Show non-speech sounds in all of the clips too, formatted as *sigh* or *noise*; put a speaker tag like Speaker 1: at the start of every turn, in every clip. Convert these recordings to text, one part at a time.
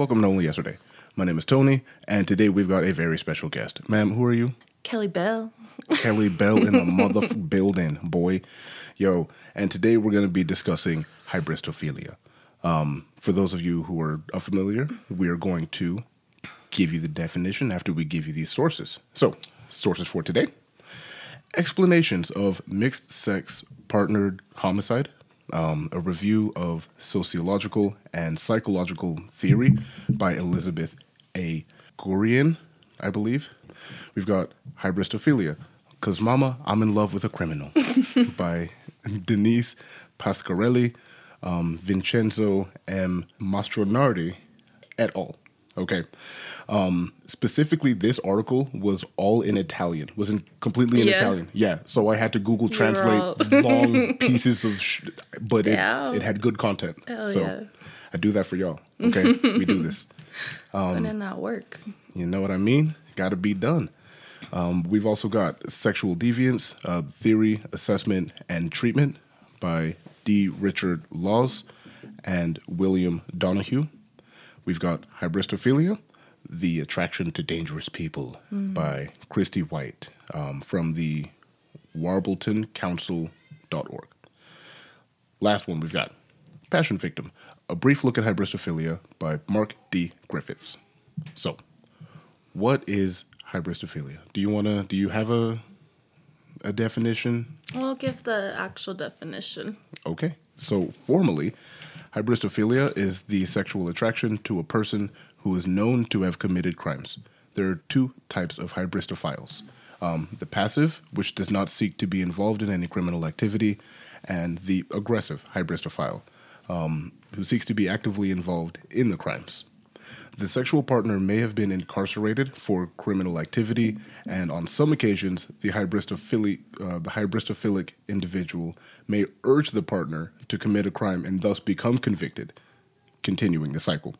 Speaker 1: Welcome to Only Yesterday. My name is Tony, and today we've got a very special guest. Ma'am, who are you?
Speaker 2: Kellie Bell. *laughs*
Speaker 1: Kellie Bell in the mother building, boy. Yo, and today we're going to be discussing hybristophilia. Um, for those of you who are unfamiliar, we are going to give you the definition after we give you these sources. So, sources for today explanations of mixed sex partnered homicide, um, a review of sociological and psychological theory by Elizabeth A. Gurian, I believe. We've got hybristophilia, Cause Mama, I'm in love with a criminal *laughs* by Denise Pasquarelli, um, Vincenzo M. Mastronardi et al. Okay. Um, specifically, this article was all in Italian, was in completely in
Speaker 2: Yeah.
Speaker 1: Italian. Yeah. So I had to Google translate *laughs* long pieces of, sh- but it, it had good content.
Speaker 2: Hell
Speaker 1: so
Speaker 2: yeah.
Speaker 1: I do that for y'all. Okay. we do this. Um,
Speaker 2: Put in that work.
Speaker 1: You know what I mean? Got to be done. Um, we've also got Sexual Deviance, uh, Theory, Assessment, and Treatment by D. Richard Laws and William Donohue. We've got Hybristophilia, The Attraction to Dangerous People by Christy White um, from the warbletoncouncil.org. Last one we've got Passion Victim, A Brief Look at Hybristophilia by Mark D. Griffiths. So, what is hybristophilia? Do you want to do you have a a definition?
Speaker 2: We'll give the actual definition.
Speaker 1: Okay. So, formally, hybristophilia is the sexual attraction to a person who is known to have committed crimes. There are two types of hybristophiles um, the passive, which does not seek to be involved in any criminal activity, and the aggressive hybristophile, um, who seeks to be actively involved in the crimes. The sexual partner may have been incarcerated for criminal activity, and on some occasions, the hybristophilic, uh, the hybristophilic individual may urge the partner to commit a crime and thus become convicted, continuing the cycle,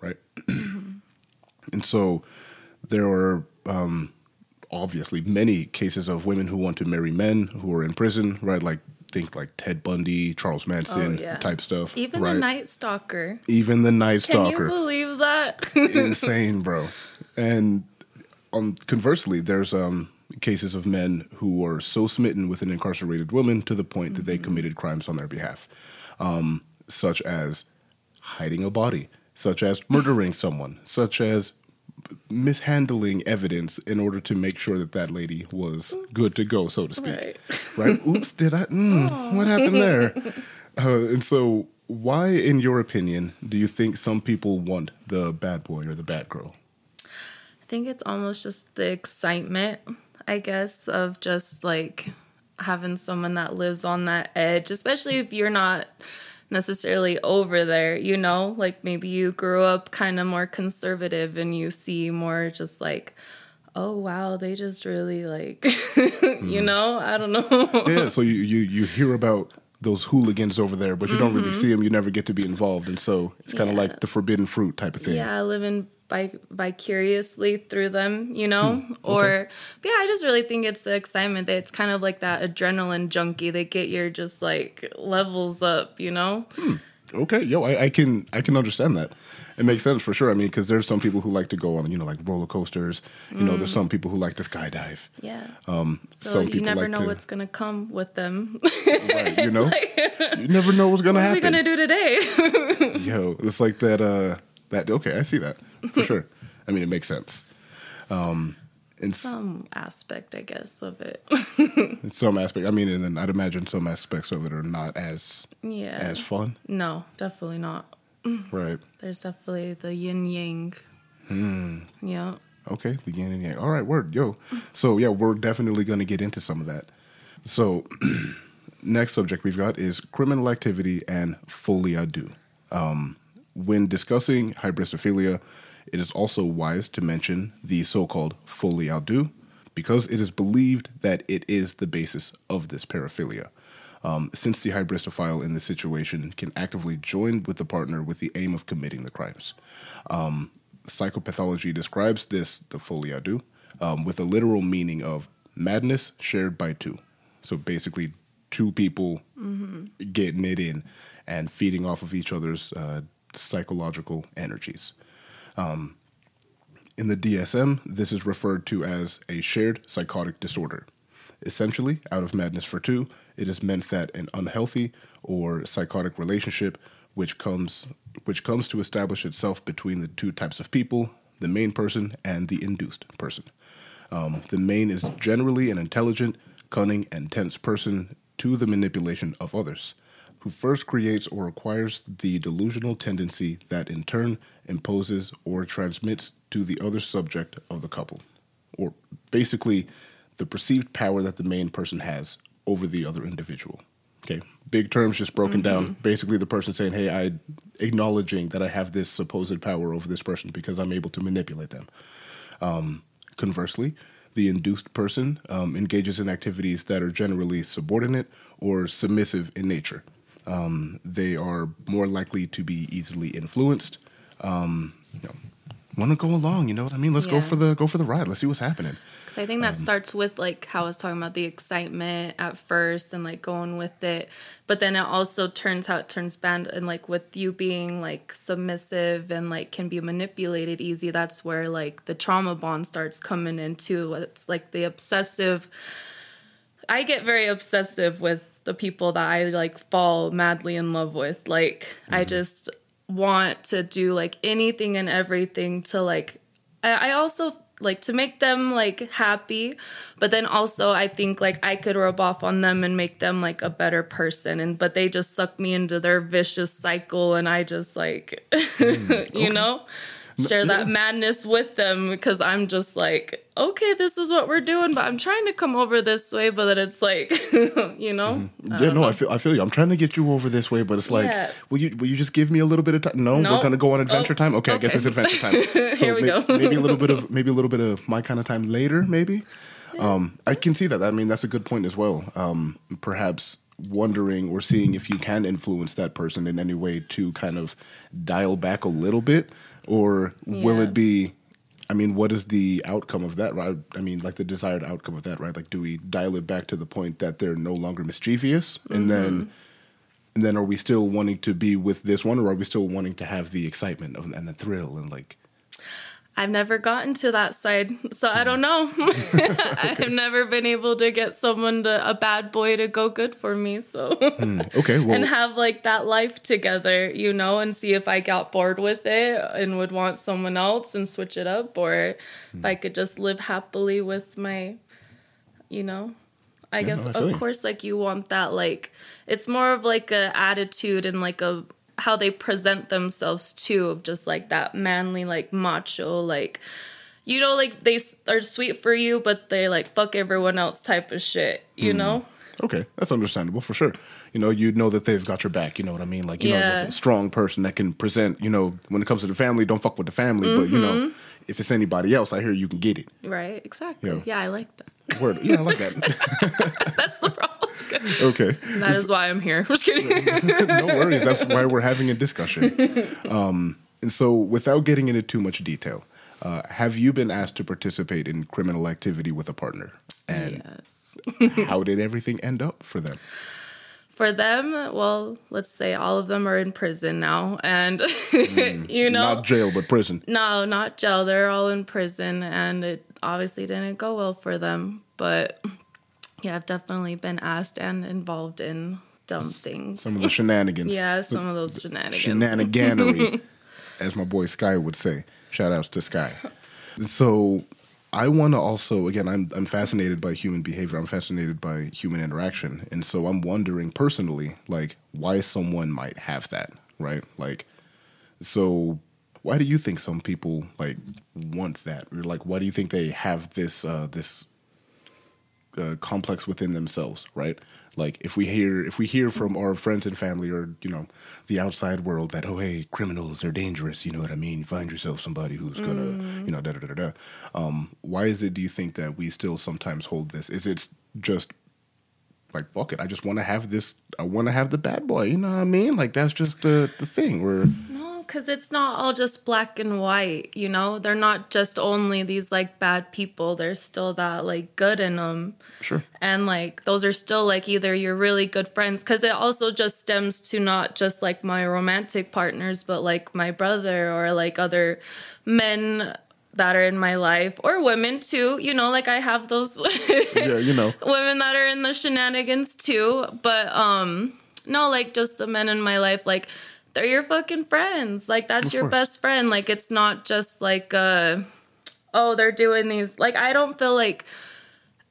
Speaker 1: right? *clears throat* and so there are um, obviously many cases of women who want to marry men who are in prison, right? Like think like Ted Bundy, Charles Manson
Speaker 2: Oh, yeah.
Speaker 1: type stuff,
Speaker 2: Even
Speaker 1: right?
Speaker 2: the Night Stalker.
Speaker 1: even the Night
Speaker 2: Can
Speaker 1: Stalker
Speaker 2: you believe that? *laughs*
Speaker 1: insane, bro. And um, conversely, there's um, cases of men who are so smitten with an incarcerated woman to the point that they committed crimes on their behalf, um, such as hiding a body, such as murdering someone, such as mishandling evidence in order to make sure that that lady was good to go, so to speak.
Speaker 2: Right. *laughs*
Speaker 1: Right? Oops, did I? Mm, what happened there? *laughs* Uh, and so, why, in your opinion, do you think some people want the bad boy or the bad girl?
Speaker 2: I think it's almost just the excitement, I guess, of just like having someone that lives on that edge, especially if you're not necessarily over there, you know? Like maybe you grew up kind of more conservative and you see more just like, oh wow, they just really like, *laughs* you mm-hmm. know? I don't know. *laughs*
Speaker 1: Yeah, so you, you you hear about those hooligans over there, but you don't really mm-hmm. see them. You never get to be involved, and so it's kind of
Speaker 2: Yeah.
Speaker 1: like the forbidden fruit type of thing.
Speaker 2: yeah living by vicariously through them you know or but yeah i just really think it's the excitement that it's kind of like that adrenaline junkie they get your just like levels up you know
Speaker 1: Okay, yo, I, I can I can understand that. It makes sense for sure. I mean, because there's some people who like to go on, you know, like roller coasters. You know, there's some people who like to skydive.
Speaker 2: yeah
Speaker 1: Um,
Speaker 2: so you never
Speaker 1: like
Speaker 2: know
Speaker 1: to,
Speaker 2: what's gonna come with them *laughs*
Speaker 1: right, you *laughs* know, you never know what's gonna happen. *laughs*
Speaker 2: what are we gonna do today
Speaker 1: Yo, it's like that. Uh, that okay, I see that for sure. I mean, it makes sense. Um, in s-
Speaker 2: some aspect i guess of it
Speaker 1: in *laughs* some aspect, I mean, and then I'd imagine some aspects of it are not as
Speaker 2: yeah
Speaker 1: as fun,
Speaker 2: no definitely not
Speaker 1: right?
Speaker 2: there's definitely the yin yang
Speaker 1: Hmm.
Speaker 2: yeah
Speaker 1: Okay, the yin and yang. All right, word, yo. So yeah, we're definitely going to get into some of that. So *clears throat* next subject we've got is criminal activity and folie à deux. Um, when discussing hybristophilia, it is also wise to mention the so-called folie à deux because it is believed that it is the basis of this paraphilia. Um, since the hybristophile in this situation can actively join with the partner with the aim of committing the crimes. Um, psychopathology describes this, the folie à deux, um, with a literal meaning of madness shared by two. So basically, two people getting it in and feeding off of each other's uh, psychological energies. Um, in the DSM, this is referred to as a shared psychotic disorder. Essentially, out of Madness for Two, it is meant that an unhealthy or psychotic relationship which comes which comes to establish itself between the two types of people, the main person and the induced person. Um, the main is generally an intelligent, cunning, and tense person to the manipulation of others, who first creates or acquires the delusional tendency that in turn imposes or transmits to the other subject of the couple, or basically the perceived power that the main person has over the other individual. Okay, big terms just broken mm-hmm. down. Basically, the person saying, "Hey, I acknowledging that I have this supposed power over this person because I'm able to manipulate them." Um, conversely, the induced person um, engages in activities that are generally subordinate or submissive in nature. Um, they are more likely to be easily influenced. Um, you know, want to go along, you know what I mean? Let's yeah. go for the go for the ride. Let's see what's happening.
Speaker 2: So I think that um, starts with like how I was talking about the excitement at first and like going with it, but then it also turns how it turns bad and like with you being like submissive and like can be manipulated easy. That's where like the trauma bond starts coming into like the obsessive. I get very obsessive with the people that I like fall madly in love with. Like mm-hmm. I just want to do like anything and everything to like I, I also like to make them like happy but then also i think like i could rub off on them and make them like a better person and but they just suck me into their vicious cycle and i just like *laughs* mm, okay. you know share that madness with them because I'm just like, okay, this is what we're doing, but I'm trying to come over this way, but then it's like, *laughs* you know.
Speaker 1: Mm-hmm. Yeah, no, know. I feel I feel you. I'm trying to get you over this way, but it's like, yeah. will you will you just give me a little bit of time? No, nope. we're gonna go on adventure oh, time. Okay, okay, I guess it's adventure time. *laughs* So Here we may- go. *laughs* maybe a little bit of maybe a little bit of my kind of time later, maybe. Um, I can see that. I mean, that's a good point as well. Um, perhaps wondering or seeing if you can influence that person in any way to kind of dial back a little bit or will it be I mean, what is the outcome of that, right? I mean, like the desired outcome of that, right? Like, do we dial it back to the point that they're no longer mischievous, and mm-hmm. then, and then, are we still wanting to be with this one, or are we still wanting to have the excitement of, and the thrill and like
Speaker 2: I've never gotten to that side, *laughs* so I don't know. *laughs* I've never been able to get someone to a bad boy to go good for me. So
Speaker 1: mm, okay, well, *laughs*
Speaker 2: and have like that life together, you know, and see if I got bored with it and would want someone else and switch it up, or mm. if I could just live happily with my, you know. I yeah, guess no, of course, like you want that, like it's more of like a attitude and like a how they present themselves too of just like that manly like macho like you know like they are sweet for you but they like fuck everyone else type of shit you mm. know
Speaker 1: okay that's understandable for sure you know you know that they've got your back you know what i mean like you yeah. know a strong person that can present you know when it comes to the family don't fuck with the family mm-hmm. but you know mm-hmm. if it's anybody else i hear you can get it
Speaker 2: right exactly you know? yeah i like that
Speaker 1: Word. Yeah, I like that. *laughs* *laughs*
Speaker 2: That's the problem.
Speaker 1: Okay. *laughs*
Speaker 2: That is why I'm here. *laughs* Just kidding. *laughs*
Speaker 1: no worries. That's why we're having a discussion. Um, and so, without getting into too much detail, uh, have you been asked to participate in criminal activity with a partner? And yes. how did everything end up for them?
Speaker 2: For them, well, let's say all of them are in prison now, and mm, you know,
Speaker 1: not jail but prison.
Speaker 2: No, not jail. They're all in prison, and it obviously didn't go well for them. But yeah, I've definitely been asked and involved in dumb things.
Speaker 1: Some of the shenanigans. *laughs*
Speaker 2: yeah, some of those shenanigans.
Speaker 1: Shenaniganery, *laughs* as my boy Sky would say. Shout outs to Sky. So I want to also again I'm I'm fascinated by human behavior. I'm fascinated by human interaction. And so I'm wondering personally like why someone might have that, right? Like so why do you think some people like want that, or like why do you think they have this uh, this uh, complex within themselves, right? Like if we hear if we hear from our friends and family or you know the outside world that oh hey criminals are dangerous, you know what I mean? Find yourself somebody who's gonna mm. you know da da da da. Um, why is it? Do you think that we still sometimes hold this? Is it just like fuck it? I just want to have this. I want to have the bad boy. You know what I mean? Like that's just the the thing. Where
Speaker 2: because it's not all just black and white, you know? They're not just only these like bad people. There's still that like good in them.
Speaker 1: Sure.
Speaker 2: And like those are still like either you're really good friends because it also just stems to not just like my romantic partners, but like my brother or like other men that are in my life or women too. You know, like I have those *laughs*
Speaker 1: Yeah, you know.
Speaker 2: women that are in the shenanigans too. But um no, like just the men in my life, like they're your fucking friends. Like that's
Speaker 1: Of
Speaker 2: your
Speaker 1: course.
Speaker 2: best friend. Like it's not just like uh oh, they're doing these like I don't feel like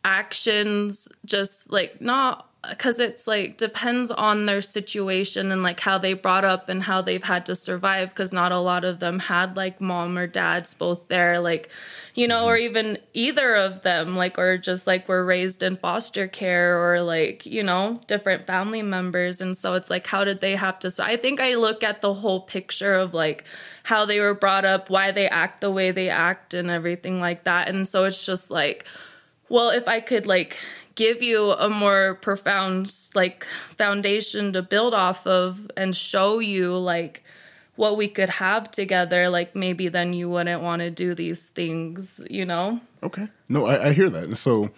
Speaker 2: actions just like not because it's like depends on their situation and like how they brought up and how they've had to survive because not a lot of them had like mom or dads both there like you know or mm-hmm. even either of them like or just like were raised in foster care or like you know different family members. And so it's like how did they have to so i think i look at the whole picture of like how they were brought up why they act the way they act and everything like that. And so it's just like well if i could like give you a more profound like foundation to build off of and show you like what we could have together like maybe then you wouldn't want to do these things you know
Speaker 1: Okay. No, I, I hear that. And so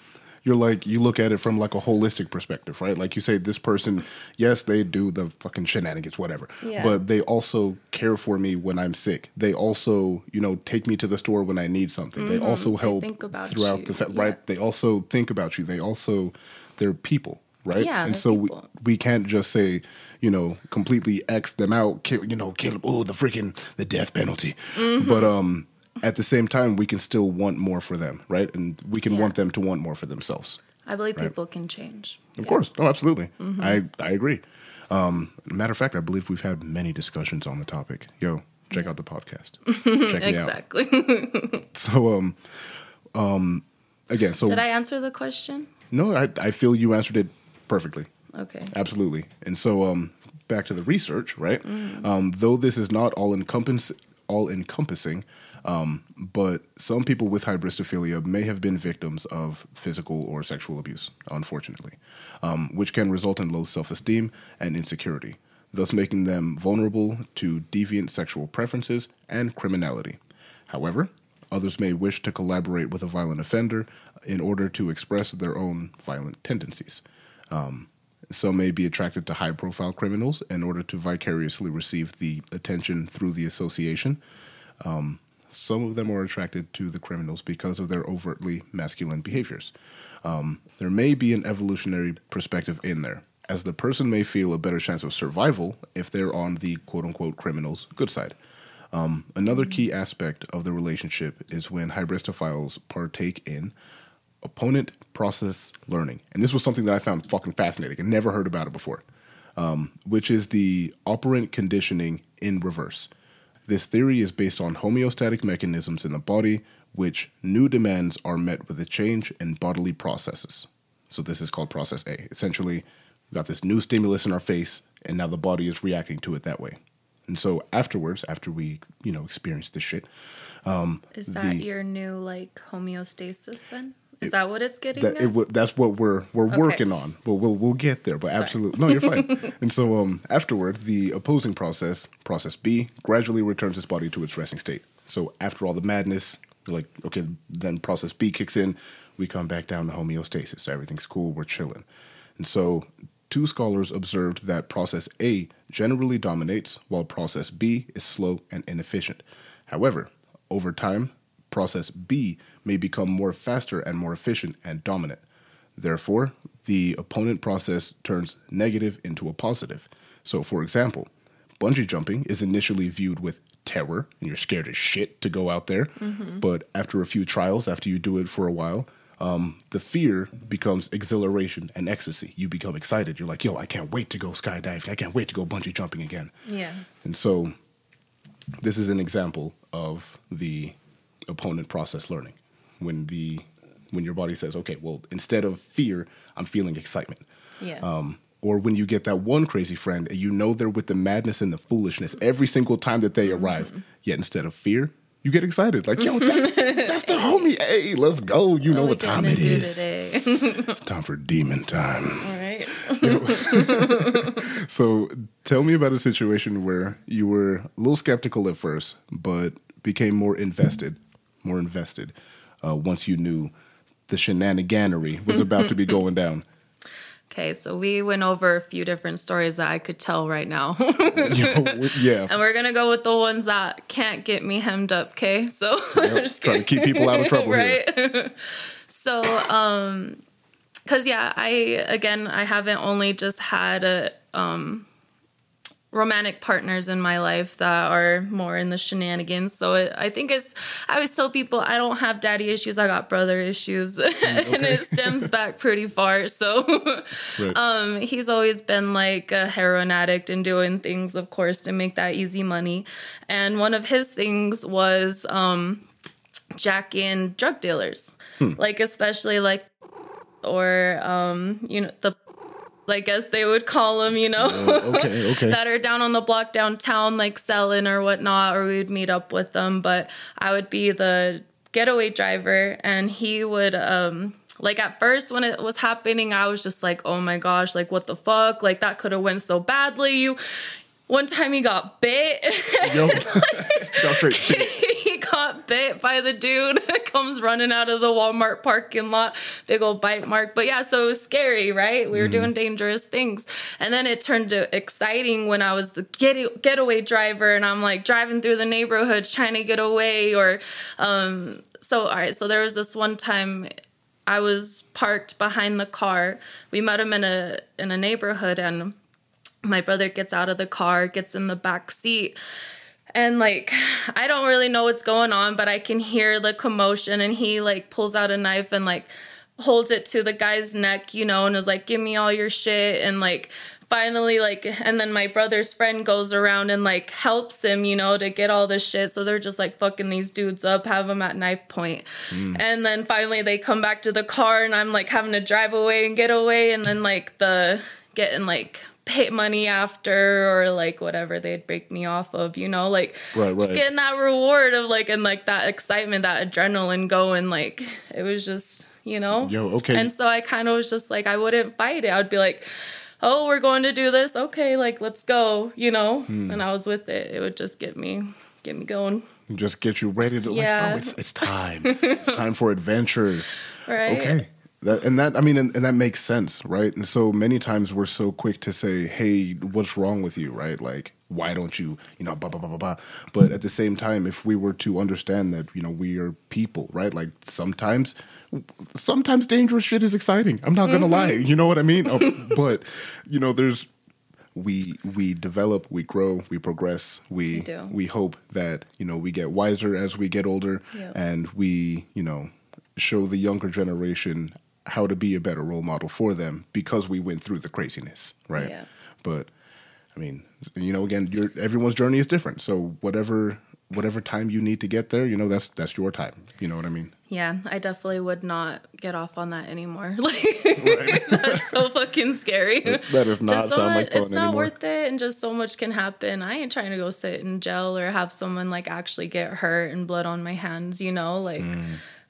Speaker 1: you're like, you look at it from like a holistic perspective, right? Like you say, this person, yes, they do the fucking shenanigans, whatever.
Speaker 2: Yeah.
Speaker 1: But they also care for me when I'm sick. They also, you know, take me to the store when I need something. They also help
Speaker 2: Mm-hmm. about
Speaker 1: throughout
Speaker 2: you.
Speaker 1: the,
Speaker 2: Yeah.
Speaker 1: right? They also think about you. They also, they're people, right?
Speaker 2: Yeah,
Speaker 1: and so we, we can't just say, you know, completely X them out, kill, you know, kill, oh, the freaking, the death penalty.
Speaker 2: Mm-hmm.
Speaker 1: But, um, at the same time, we can still want more for them, right? And we can
Speaker 2: Yeah.
Speaker 1: want them to want more for themselves.
Speaker 2: i believe
Speaker 1: Right.
Speaker 2: people can change
Speaker 1: Of
Speaker 2: Yeah.
Speaker 1: course. Oh, absolutely.
Speaker 2: Mm-hmm.
Speaker 1: I, I agree. Um, matter of fact, I believe we've had many discussions on the topic. Yo, check out the podcast. *laughs* check me out.
Speaker 2: exactly *laughs*
Speaker 1: So, um, um, again, so
Speaker 2: did i answer the question
Speaker 1: no, I, I feel you answered it perfectly.
Speaker 2: okay
Speaker 1: Absolutely. And so, um, back to the research, right?
Speaker 2: Mm.
Speaker 1: Um, though this is not all encompass all encompassing, um, but some people with hybristophilia may have been victims of physical or sexual abuse, unfortunately, um, which can result in low self esteem and insecurity, thus making them vulnerable to deviant sexual preferences and criminality. However, others may wish to collaborate with a violent offender in order to express their own violent tendencies. Um, some may be attracted to high profile criminals in order to vicariously receive the attention through the association. Um, some of them are attracted to the criminals because of their overtly masculine behaviors. Um, there may be an evolutionary perspective in there, as the person may feel a better chance of survival if they're on the quote unquote criminal's good side. Um, another key aspect of the relationship is when hybristophiles partake in opponent process learning. And this was something that I found fucking fascinating and never heard about it before, um, which is the operant conditioning in reverse. This theory is based on homeostatic mechanisms in the body, which new demands are met with a change in bodily processes. So this is called process A. Essentially, we got this new stimulus in our face, and now the body is reacting to it that way. And so afterwards, after we, you know, experience this shit, um,
Speaker 2: is that
Speaker 1: the-
Speaker 2: your new like homeostasis then is that what it's getting
Speaker 1: that
Speaker 2: at?
Speaker 1: it, that's what we're we're
Speaker 2: Okay.
Speaker 1: working on. But we'll we'll get there. But absolutely, no, you're fine. *laughs* and so um, afterward, the opposing process, process B, gradually returns its body to its resting state. So after all the madness, you're like, okay, then process B kicks in. We come back down to homeostasis. Everything's cool. We're chilling. And so two scholars observed that process A generally dominates, while process B is slow and inefficient. However, over time, process B may become more faster and more efficient and dominant. Therefore, the opponent process turns negative into a positive. So, for example, bungee jumping is initially viewed with terror and you're scared as shit to go out there. But after a few trials, after you do it for a while, um, the fear becomes exhilaration and ecstasy. You become excited. You're like, yo, I can't wait to go skydiving. I can't wait to go bungee jumping again.
Speaker 2: yeah
Speaker 1: And so this is an example of the opponent process learning. When the when your body says, okay, well, instead of fear, I'm feeling excitement.
Speaker 2: yeah
Speaker 1: Um, or when you get that one crazy friend and you know they're with the madness and the foolishness every single time that they arrive, yet instead of fear, you get excited. Like, yo, that's, *laughs* that's the homie. Hey, let's go. You know what time it is. *laughs* It's time for demon time.
Speaker 2: all right right. *laughs*
Speaker 1: So tell me about a situation where you were a little skeptical at first, but became more invested, more invested uh, once you knew the shenaniganery was about to be *laughs* going down.
Speaker 2: Okay, so we went over a few different stories that I could tell right now. *laughs* *laughs*
Speaker 1: Yeah,
Speaker 2: and we're gonna go with the ones that can't get me hemmed up, okay? So
Speaker 1: Yep,
Speaker 2: just
Speaker 1: trying to keep people out of trouble here.
Speaker 2: right? so, um, cause yeah, I again, I haven't only just had a um romantic partners in my life that are more in the shenanigans. So it, I think it's, I always tell people I don't have daddy issues, I got brother issues, *laughs* and it stems *laughs* back pretty far. So
Speaker 1: Right.
Speaker 2: um, he's always been like a heroin addict and doing things, of course, to make that easy money. And one of his things was um, jacking drug dealers, like especially like, or um, you know the. I guess they would call them, you know,
Speaker 1: Oh, okay, *laughs* okay.
Speaker 2: that are down on the block downtown, like selling or whatnot, or we would meet up with them. But I would be the getaway driver, and he would, um, like at first when it was happening, I was just like, oh my gosh, like what the fuck, like that could have went so badly. You, one time he got bit.
Speaker 1: Yo, *laughs* go straight.
Speaker 2: he got bit by the dude *laughs* comes running out of the Walmart parking lot, big old bite mark. But yeah, so it was scary, right? We were doing dangerous things. And then it turned to exciting when I was the get- getaway driver and I'm like driving through the neighborhoods trying to get away or um so all right, so there was this one time I was parked behind the car. We met him in a in a neighborhood and my brother gets out of the car, gets in the back seat, and like I don't really know what's going on, but I can hear the commotion and he like pulls out a knife and like holds it to the guy's neck, you know, and is like, "Give me all your shit." And like finally like and then my brother's friend goes around and like helps him, you know, to get all this shit. So they're just like fucking these dudes up, have them at knife point. Mm. And then finally they come back to the car and I'm like having to drive away and get away and then like the getting like pay money after or like whatever they'd break me off of, you know, like
Speaker 1: Right,
Speaker 2: just getting that reward of like and like that excitement, that adrenaline going, like it was just, you know.
Speaker 1: Yo, okay.
Speaker 2: And so I kind of was just like I wouldn't fight it. I'd be like, Oh, we're going to do this. Okay, like let's go, you know?
Speaker 1: Hmm.
Speaker 2: And I was with it. It would just get me get me going.
Speaker 1: Just get you ready to like,
Speaker 2: Yeah.
Speaker 1: bro, it's, it's time. it's time for adventures. *laughs*
Speaker 2: Right.
Speaker 1: Okay. That, and that, I mean, and, and that makes sense, right? And so many times we're so quick to say, hey, what's wrong with you, right? Like, why don't you, you know, blah, blah, blah, blah, blah. But at the same time, if we were to understand that, you know, we are people, right? Like, sometimes, sometimes dangerous shit is exciting. I'm not going to mm-hmm. lie. You know what I mean? Oh, but, you know, there's, we we develop, we grow, we progress, we
Speaker 2: do.
Speaker 1: we hope that you know we get wiser as we get older,
Speaker 2: Yep.
Speaker 1: and we you know show the younger generation how to be a better role model for them because we went through the craziness, right?
Speaker 2: Yeah.
Speaker 1: But I mean, you know, again, your everyone's journey is different. So whatever whatever time you need to get there, you know, that's that's your time. You know what I mean?
Speaker 2: Yeah, I definitely would not get off on that anymore. *laughs* Like *laughs* that's so fucking scary.
Speaker 1: That does not
Speaker 2: Just so
Speaker 1: sound
Speaker 2: much-
Speaker 1: like fun
Speaker 2: It's not
Speaker 1: anymore.
Speaker 2: worth it, and just so much can happen. I ain't trying to go sit in jail or have someone like actually get hurt and blood on my hands. You know, like
Speaker 1: Mm.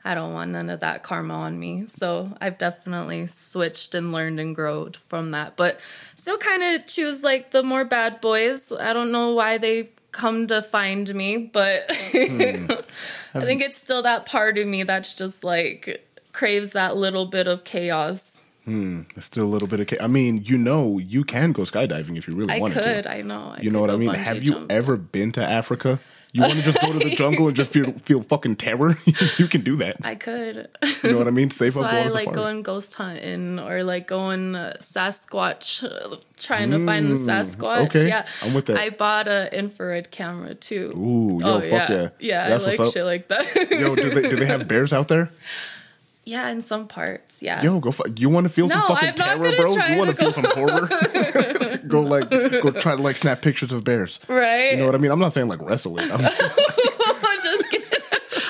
Speaker 2: I don't want none of that karma on me. So I've definitely switched and learned and growed from that, but still kind of choose like the more bad boys. I don't know why they come to find me, but
Speaker 1: Hmm. *laughs*
Speaker 2: I think it's still that part of me that's just like craves that little bit of chaos.
Speaker 1: There's still a little bit of. ca- I mean, you know, you can go skydiving if you really want to.
Speaker 2: I
Speaker 1: wanted
Speaker 2: could,
Speaker 1: to.
Speaker 2: I know. I
Speaker 1: You know what I mean? Have you
Speaker 2: jump.
Speaker 1: ever been to Africa? You want to just go to the jungle and just feel feel fucking terror? *laughs* you can do that.
Speaker 2: I could.
Speaker 1: You know what I mean? Safe
Speaker 2: So
Speaker 1: up
Speaker 2: I like going ghost hunting or like going Sasquatch, trying to find the Sasquatch.
Speaker 1: Mm, okay.
Speaker 2: Yeah,
Speaker 1: I'm with that.
Speaker 2: I bought a infrared camera too.
Speaker 1: Ooh, yo, fuck yeah.
Speaker 2: yeah.
Speaker 1: That's
Speaker 2: I like shit like that.
Speaker 1: Yo, do they do they have *laughs* bears out there?
Speaker 2: Yeah, in some parts. Yeah.
Speaker 1: Yo, go. Fu- you want to feel some fucking terror, bro? You want
Speaker 2: to
Speaker 1: feel some horror? *laughs* go like go try to like snap pictures of bears.
Speaker 2: right.
Speaker 1: You know what I mean? I'm not saying like wrestle it. I'm just, *laughs*
Speaker 2: I'm just kidding.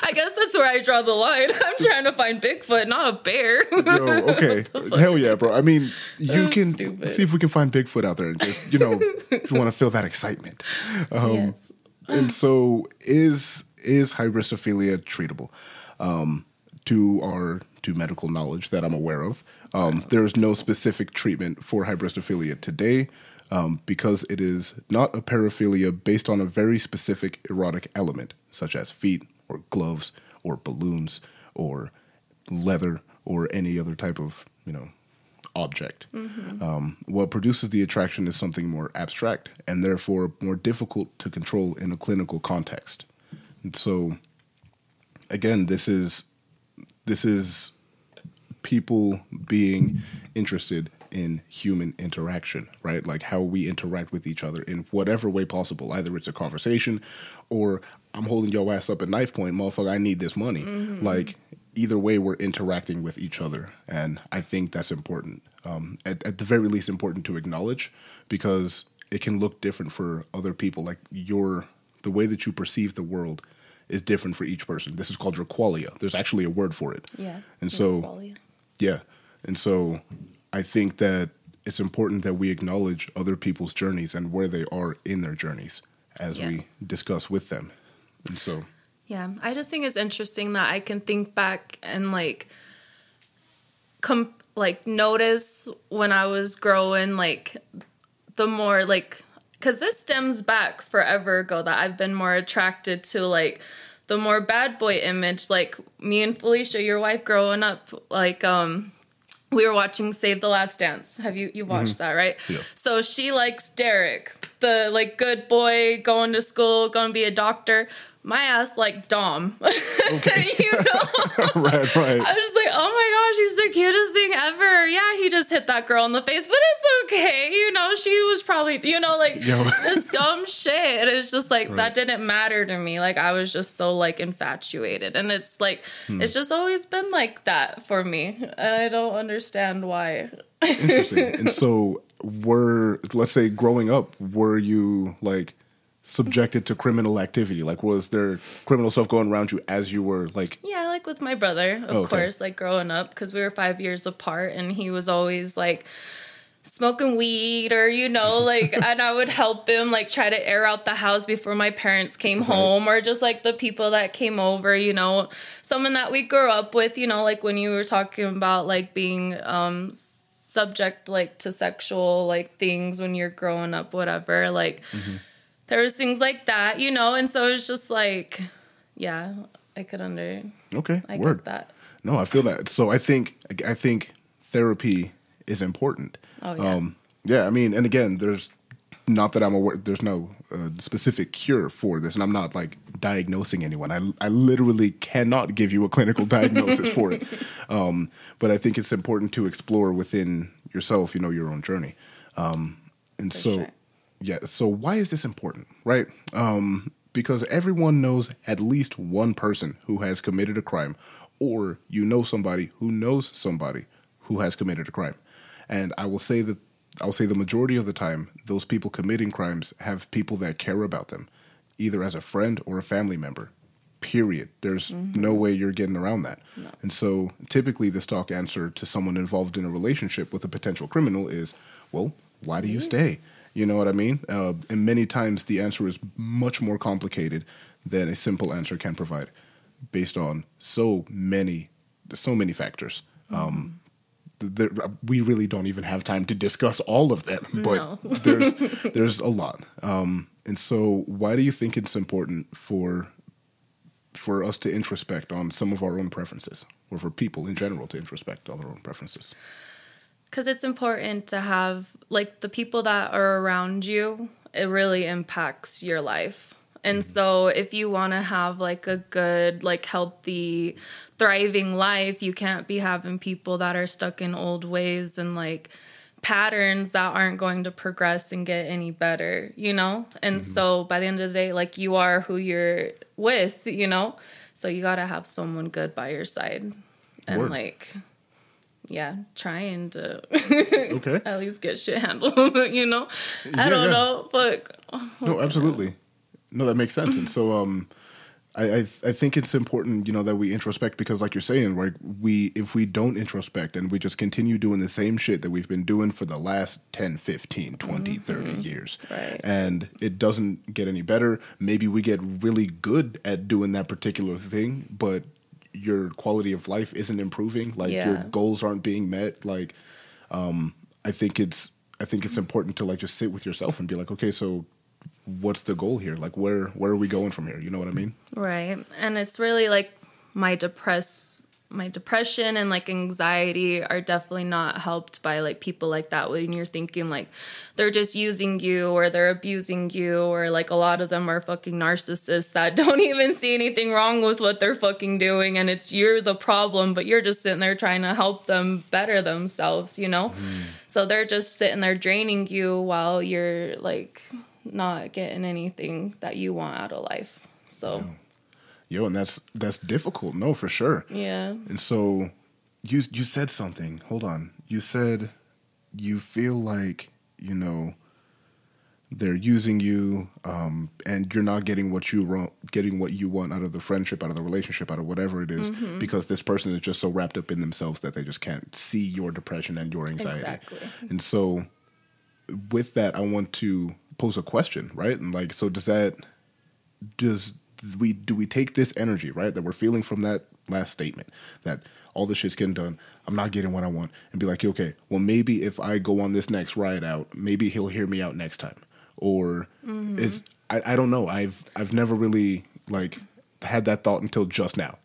Speaker 2: I guess that's where I draw the line. I'm trying to find Bigfoot, not a bear.
Speaker 1: yo, *laughs* okay, hell yeah, bro. I mean, you
Speaker 2: That's
Speaker 1: can
Speaker 2: stupid.
Speaker 1: see if we can find Bigfoot out there and just you know, if you want to feel that excitement. Um,
Speaker 2: yes.
Speaker 1: and so is is hybristophilia treatable? Um, to our to medical knowledge that I'm aware of, um, there is no specific treatment for hybristophilia today um, because it is not a paraphilia based on a very specific erotic element, such as feet or gloves or balloons or leather or any other type of you know object. Um, what produces the attraction is something more abstract and therefore more difficult to control in a clinical context. And so, again, this is this is people being interested in human interaction, right? Like how we interact with each other in whatever way possible. Either it's a conversation or I'm holding your ass up at knife point, motherfucker, I need this money. Like either way, we're interacting with each other. And I think that's important. Um, at, at the very least, important to acknowledge because it can look different for other people. Like your, the way that you perceive the world is different for each person. This is called your qualia. There's actually a word for it.
Speaker 2: Yeah.
Speaker 1: And so,
Speaker 2: qualia.
Speaker 1: yeah. And so I think that it's important that we acknowledge other people's journeys and where they are in their journeys as
Speaker 2: Yeah.
Speaker 1: we discuss with them. And so,
Speaker 2: Yeah, I just think it's interesting that I can think back and like com- like notice when I was growing like the more like cuz this stems back forever ago that I've been more attracted to like the more bad boy image like me and Felicia your wife growing up like um we were watching Save the Last Dance. Have you you watched that, right?
Speaker 1: Yeah.
Speaker 2: So she likes Derek, the like good boy going to school, going to be a doctor. My ass like Dom. *laughs* Okay. you know? *laughs*
Speaker 1: right, right.
Speaker 2: I was just like, oh my gosh, he's the cutest thing ever. Yeah, he just hit that girl in the face, but it's okay. You know, she was probably, you know, like
Speaker 1: Yo. *laughs*
Speaker 2: just dumb shit. And it's just like
Speaker 1: Right.
Speaker 2: that didn't matter to me. Like I was just so like infatuated. And it's like
Speaker 1: Hmm.
Speaker 2: it's just always been like that for me. And I don't understand why.
Speaker 1: Interesting. and so, were let's say growing up, were you like subjected to criminal activity? Like, was there criminal stuff going around you as you were like?
Speaker 2: Yeah, like with my brother, of
Speaker 1: Okay.
Speaker 2: course, like growing up, because we were five years apart, and he was always like smoking weed or you know *laughs* like and i would help him like try to air out the house before my parents came home or just like the people that came over you know someone that we grew up with you know like when you were talking about like being um subject like to sexual like things when you're growing up whatever like there was things like that you know and so it's just like yeah i could under
Speaker 1: Okay,
Speaker 2: i
Speaker 1: word.
Speaker 2: get that
Speaker 1: No, I feel that. So I think I think therapy is important.
Speaker 2: Oh, yeah.
Speaker 1: Um, yeah. I mean, and again, there's not that I'm aware. There's no uh, specific cure for this, and I'm not like diagnosing anyone. I I literally cannot give you a clinical *laughs* diagnosis for it. Um, but I think it's important to explore within yourself. You know, your own journey. Um, and
Speaker 2: For
Speaker 1: so,
Speaker 2: sure.
Speaker 1: Yeah. So why is this important, right? Um, because everyone knows at least one person who has committed a crime, or you know somebody who knows somebody who has committed a crime. And I will say that I will say the majority of the time, those people committing crimes have people that care about them, either as a friend or a family member. Period. There's no way you're getting around that. And so typically the stock answer to someone involved in a relationship with a potential criminal is, well, why do you stay? You know what I mean? Uh, and many times the answer is much more complicated than a simple answer can provide, based on so many, so many factors. Um, th- there, we really don't even have time to discuss all of them, but
Speaker 2: No. *laughs*
Speaker 1: there's there's a lot. Um, and so, why do you think it's important for for us to introspect on some of our own preferences, or for people in general to introspect on their own preferences?
Speaker 2: Because it's important to have like the people that are around you it really impacts your life. And mm-hmm. so if you want to have like a good like healthy thriving life you can't be having people that are stuck in old ways and like patterns that aren't going to progress and get any better you know? And mm-hmm. so by the end of the day like you are who you're with you know? So you got to have someone good by your side. And
Speaker 1: Word.
Speaker 2: like yeah trying to
Speaker 1: Okay. *laughs*
Speaker 2: at least get shit handled, *laughs* you know?
Speaker 1: Yeah,
Speaker 2: I don't
Speaker 1: yeah.
Speaker 2: know, but
Speaker 1: No, absolutely. No, that makes sense. And so, *laughs* um, I, I I think it's important, you know, that we introspect because, like you're saying, right? We if we don't introspect and we just continue doing the same shit that we've been doing for the last 10, 15, 20, 30 years,
Speaker 2: Right.
Speaker 1: and it doesn't get any better. Maybe we get really good at doing that particular thing, but your quality of life isn't improving, like your goals aren't being met, like um I think it's I think it's important to like just sit with yourself and be like, okay, so what's the goal here? Like where where are we going from here? You know what I mean?
Speaker 2: Right. And it's really like my depressed my depression and like anxiety are definitely not helped by like people like that when you're thinking like they're just using you or they're abusing you or like a lot of them are fucking narcissists that *laughs* don't even see anything wrong with what they're fucking doing and it's you're the problem but you're just sitting there trying to help them better themselves, you know? Mm. So they're just sitting there draining you while you're like not getting anything that you want out of life. So
Speaker 1: Yo, and that's that's difficult, no, for sure.
Speaker 2: yeah.
Speaker 1: And so you you said something. Hold on. You said you feel like, you know, they're using you um and you're not getting what you want getting what you want out of the friendship, out of the relationship, out of whatever it is, because this person is just so wrapped up in themselves that they just can't see your depression and your anxiety.
Speaker 2: Exactly.
Speaker 1: And so with that I want to pose a question, right? And like so does that does we do we take this energy right that we're feeling from that last statement that all the shit's getting done i'm not getting what i want and be like okay well maybe if i go on this next ride out maybe he'll hear me out next time. Or mm-hmm. is I, I don't know. I've i've never really like had that thought until just now.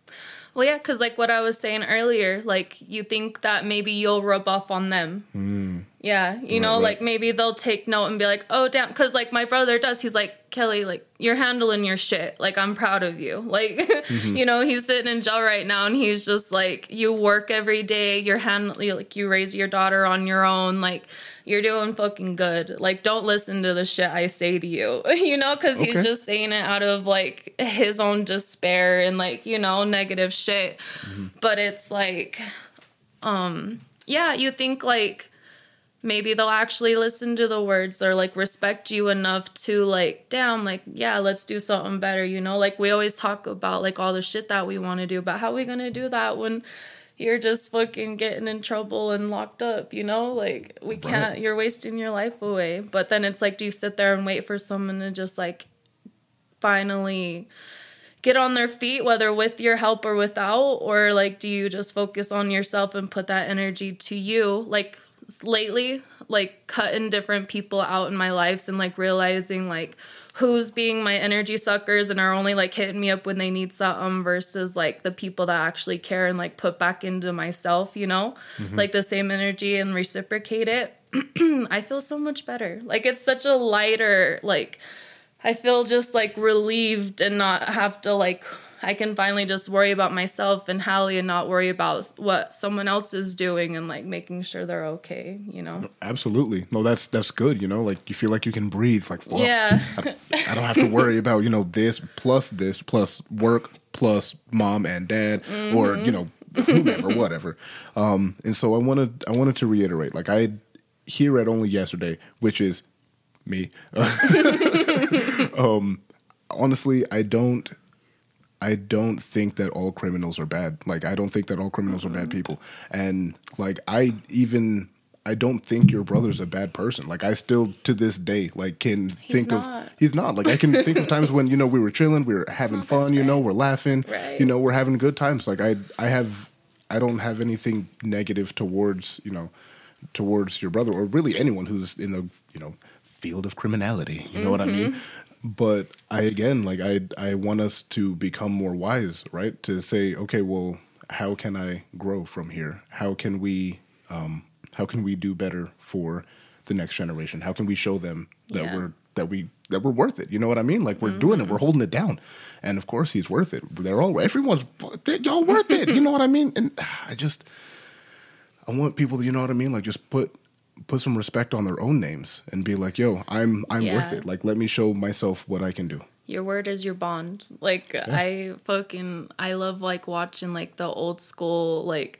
Speaker 2: Well, yeah, because like what I was saying earlier, like you think that maybe you'll rub off on them. Mm. Yeah, you know,
Speaker 1: right.
Speaker 2: like maybe they'll take note and be like, oh, damn. Because like my brother does. He's like, Kellie, like you're handling your shit. Like I'm proud of you. *laughs* Like, you know, he's sitting in jail right now and he's just like, you work every day. You're handling, like, you raise your daughter on your own. Like, you're doing fucking good. Like, don't listen to the shit I say to you, *laughs* you know, because he's just saying it out of like his own despair and like, you know, negative shit. But it's like, um, yeah, you think like maybe they'll actually listen to the words or like respect you enough to like, damn, like, yeah, let's do something better, you know? Like, we always talk about like all the shit that we want to do, but how are we to do that when you're just fucking getting in trouble and locked up, you know? Like, we can't, you're wasting your life away. But then it's like, do you sit there and wait for someone to just like finally get on their feet, whether with your help or without? Or like, do you just focus on yourself and put that energy to you? Like, lately, like cutting different people out in my lives and like realizing like who's being my energy suckers and are only like hitting me up when they need something versus like the people that actually care and like put back into myself, you know, mm-hmm. like the same energy and reciprocate it. *clears throat* I feel so much better. Like it's such a lighter, like I feel just like relieved and not have to like I can finally just worry about myself and Hallie and not worry about what someone else is doing and like making sure they're okay, you know.
Speaker 1: absolutely no that's that's good you know like you feel like you can breathe like fuck,
Speaker 2: Yeah.
Speaker 1: I, I don't have to worry about you know this plus this plus work plus mom and dad or you know whomever *laughs* whatever um and so i wanted i wanted to reiterate like i here at only yesterday which is me *laughs* *laughs* um honestly i don't I don't think that all criminals are bad. Like I don't think that all criminals are bad people. And like I even I don't think your brother's a bad person. Like I still to this day like can think
Speaker 2: not.
Speaker 1: of he's not. Like I can think of times when you know we were chilling, we were having fun, you know, we're laughing,
Speaker 2: Right.
Speaker 1: you know, we're having good times. Like I I have I don't have anything negative towards, you know, towards your brother or really anyone who's in the, you know, field of criminality. You know what I mean? But I again like I I want us to become more wise, right? To say, okay, well, how can I grow from here? How can we um how can we do better for the next generation? How can we show them that
Speaker 2: Yeah.
Speaker 1: we're that we that we're worth it? You know what I mean? Like we're doing it, we're holding it down. And of course he's worth it. They're all everyone's they're, y'all worth it. You know what I mean? And *sighs* I just I want people to, you know what I mean? Like just put put some respect on their own names and be like, yo, I'm I'm worth it. Like let me show myself what I can do.
Speaker 2: Your word is your bond. Like I fucking I love like watching like the old school like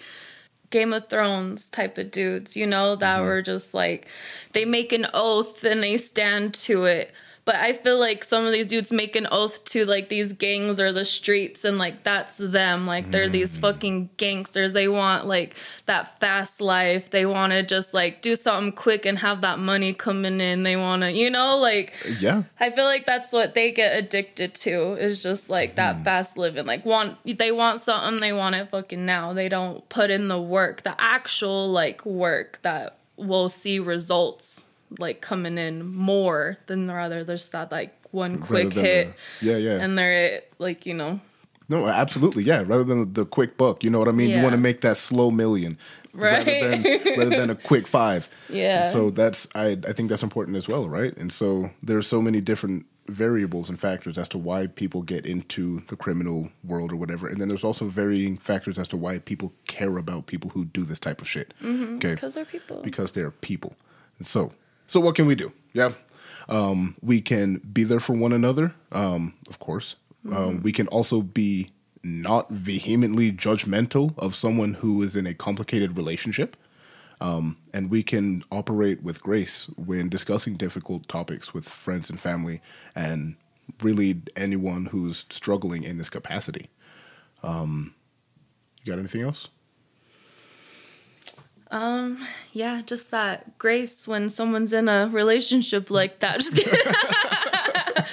Speaker 2: Game of Thrones type of dudes, you know, that mm-hmm. were just like they make an oath and they stand to it. But I feel like some of these dudes make an oath to like these gangs or the streets, and like that's them. Like they're these mm. fucking gangsters. They want like that fast life. They want to just like do something quick and have that money coming in. They want to, you know, like
Speaker 1: Yeah.
Speaker 2: I feel like that's what they get addicted to is just like that mm. fast living. Like want they want something, they want it fucking now. They don't put in the work, the actual like work that will see results like coming in more than rather there's that like one quick hit
Speaker 1: the- yeah, yeah.
Speaker 2: and they're like, you know,
Speaker 1: No, absolutely, yeah. Rather than the quick buck, you know what I mean. You want to make that slow million,
Speaker 2: Right.
Speaker 1: rather than rather than a *laughs* quick five.
Speaker 2: Yeah.
Speaker 1: So that's I I think that's important as well, right? And so there's so many different variables and factors as to why people get into the criminal world or whatever, and then there's also varying factors as to why people care about people who do this type of shit. Mm-hmm. Okay,
Speaker 2: because they're people.
Speaker 1: because they're people. And so, so what can we do? Yeah, um, we can be there for one another, um, of course. Um, we can also be not vehemently judgmental of someone who is in a complicated relationship. Um, and we can operate with grace when discussing difficult topics with friends and family and really anyone who's struggling in this capacity. Um, you got anything else?
Speaker 2: Yeah, just that grace when someone's in a relationship like that. Just kidding. *laughs*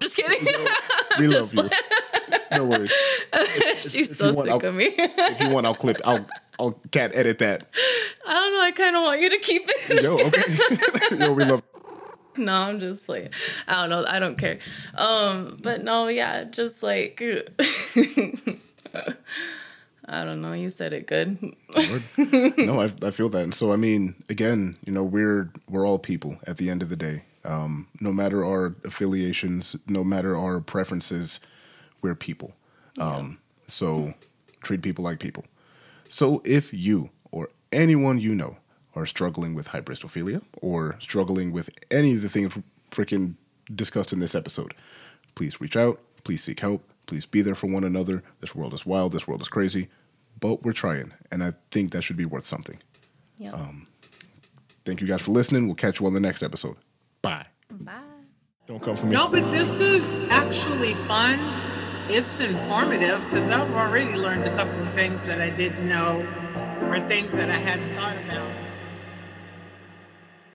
Speaker 2: just kidding.
Speaker 1: We love *laughs* you. No worries. *laughs*
Speaker 2: She's
Speaker 1: if
Speaker 2: so
Speaker 1: want,
Speaker 2: sick
Speaker 1: I'll-
Speaker 2: of me.
Speaker 1: If you want, I'll clip. I'll. I'll can't edit that.
Speaker 2: I don't know. I kind of want you to keep it.
Speaker 1: Yo, okay. Yo, we love.
Speaker 2: no, I'm just playing. I don't know. I don't care. Um, but no, yeah, just like I don't know. You said it good.
Speaker 1: No, I, I feel that. And so, I mean, again, you know, we're we're all people at the end of the day. Um, no matter our affiliations, no matter our preferences, we're people. Um, so treat people like people. So if you or anyone you know are struggling with hybristophilia or struggling with any of the things freaking discussed in this episode, please reach out. Please seek help. Please be there for one another. This world is wild. This world is crazy, but we're trying, and I think that should be worth something.
Speaker 2: Yeah.
Speaker 1: Um, thank you guys for listening. We'll catch you on the next episode. Bye.
Speaker 2: Bye.
Speaker 1: Don't come for me.
Speaker 3: No, but this is actually fun. It's informative because I've already learned a couple of things that I didn't know or things that I hadn't thought about.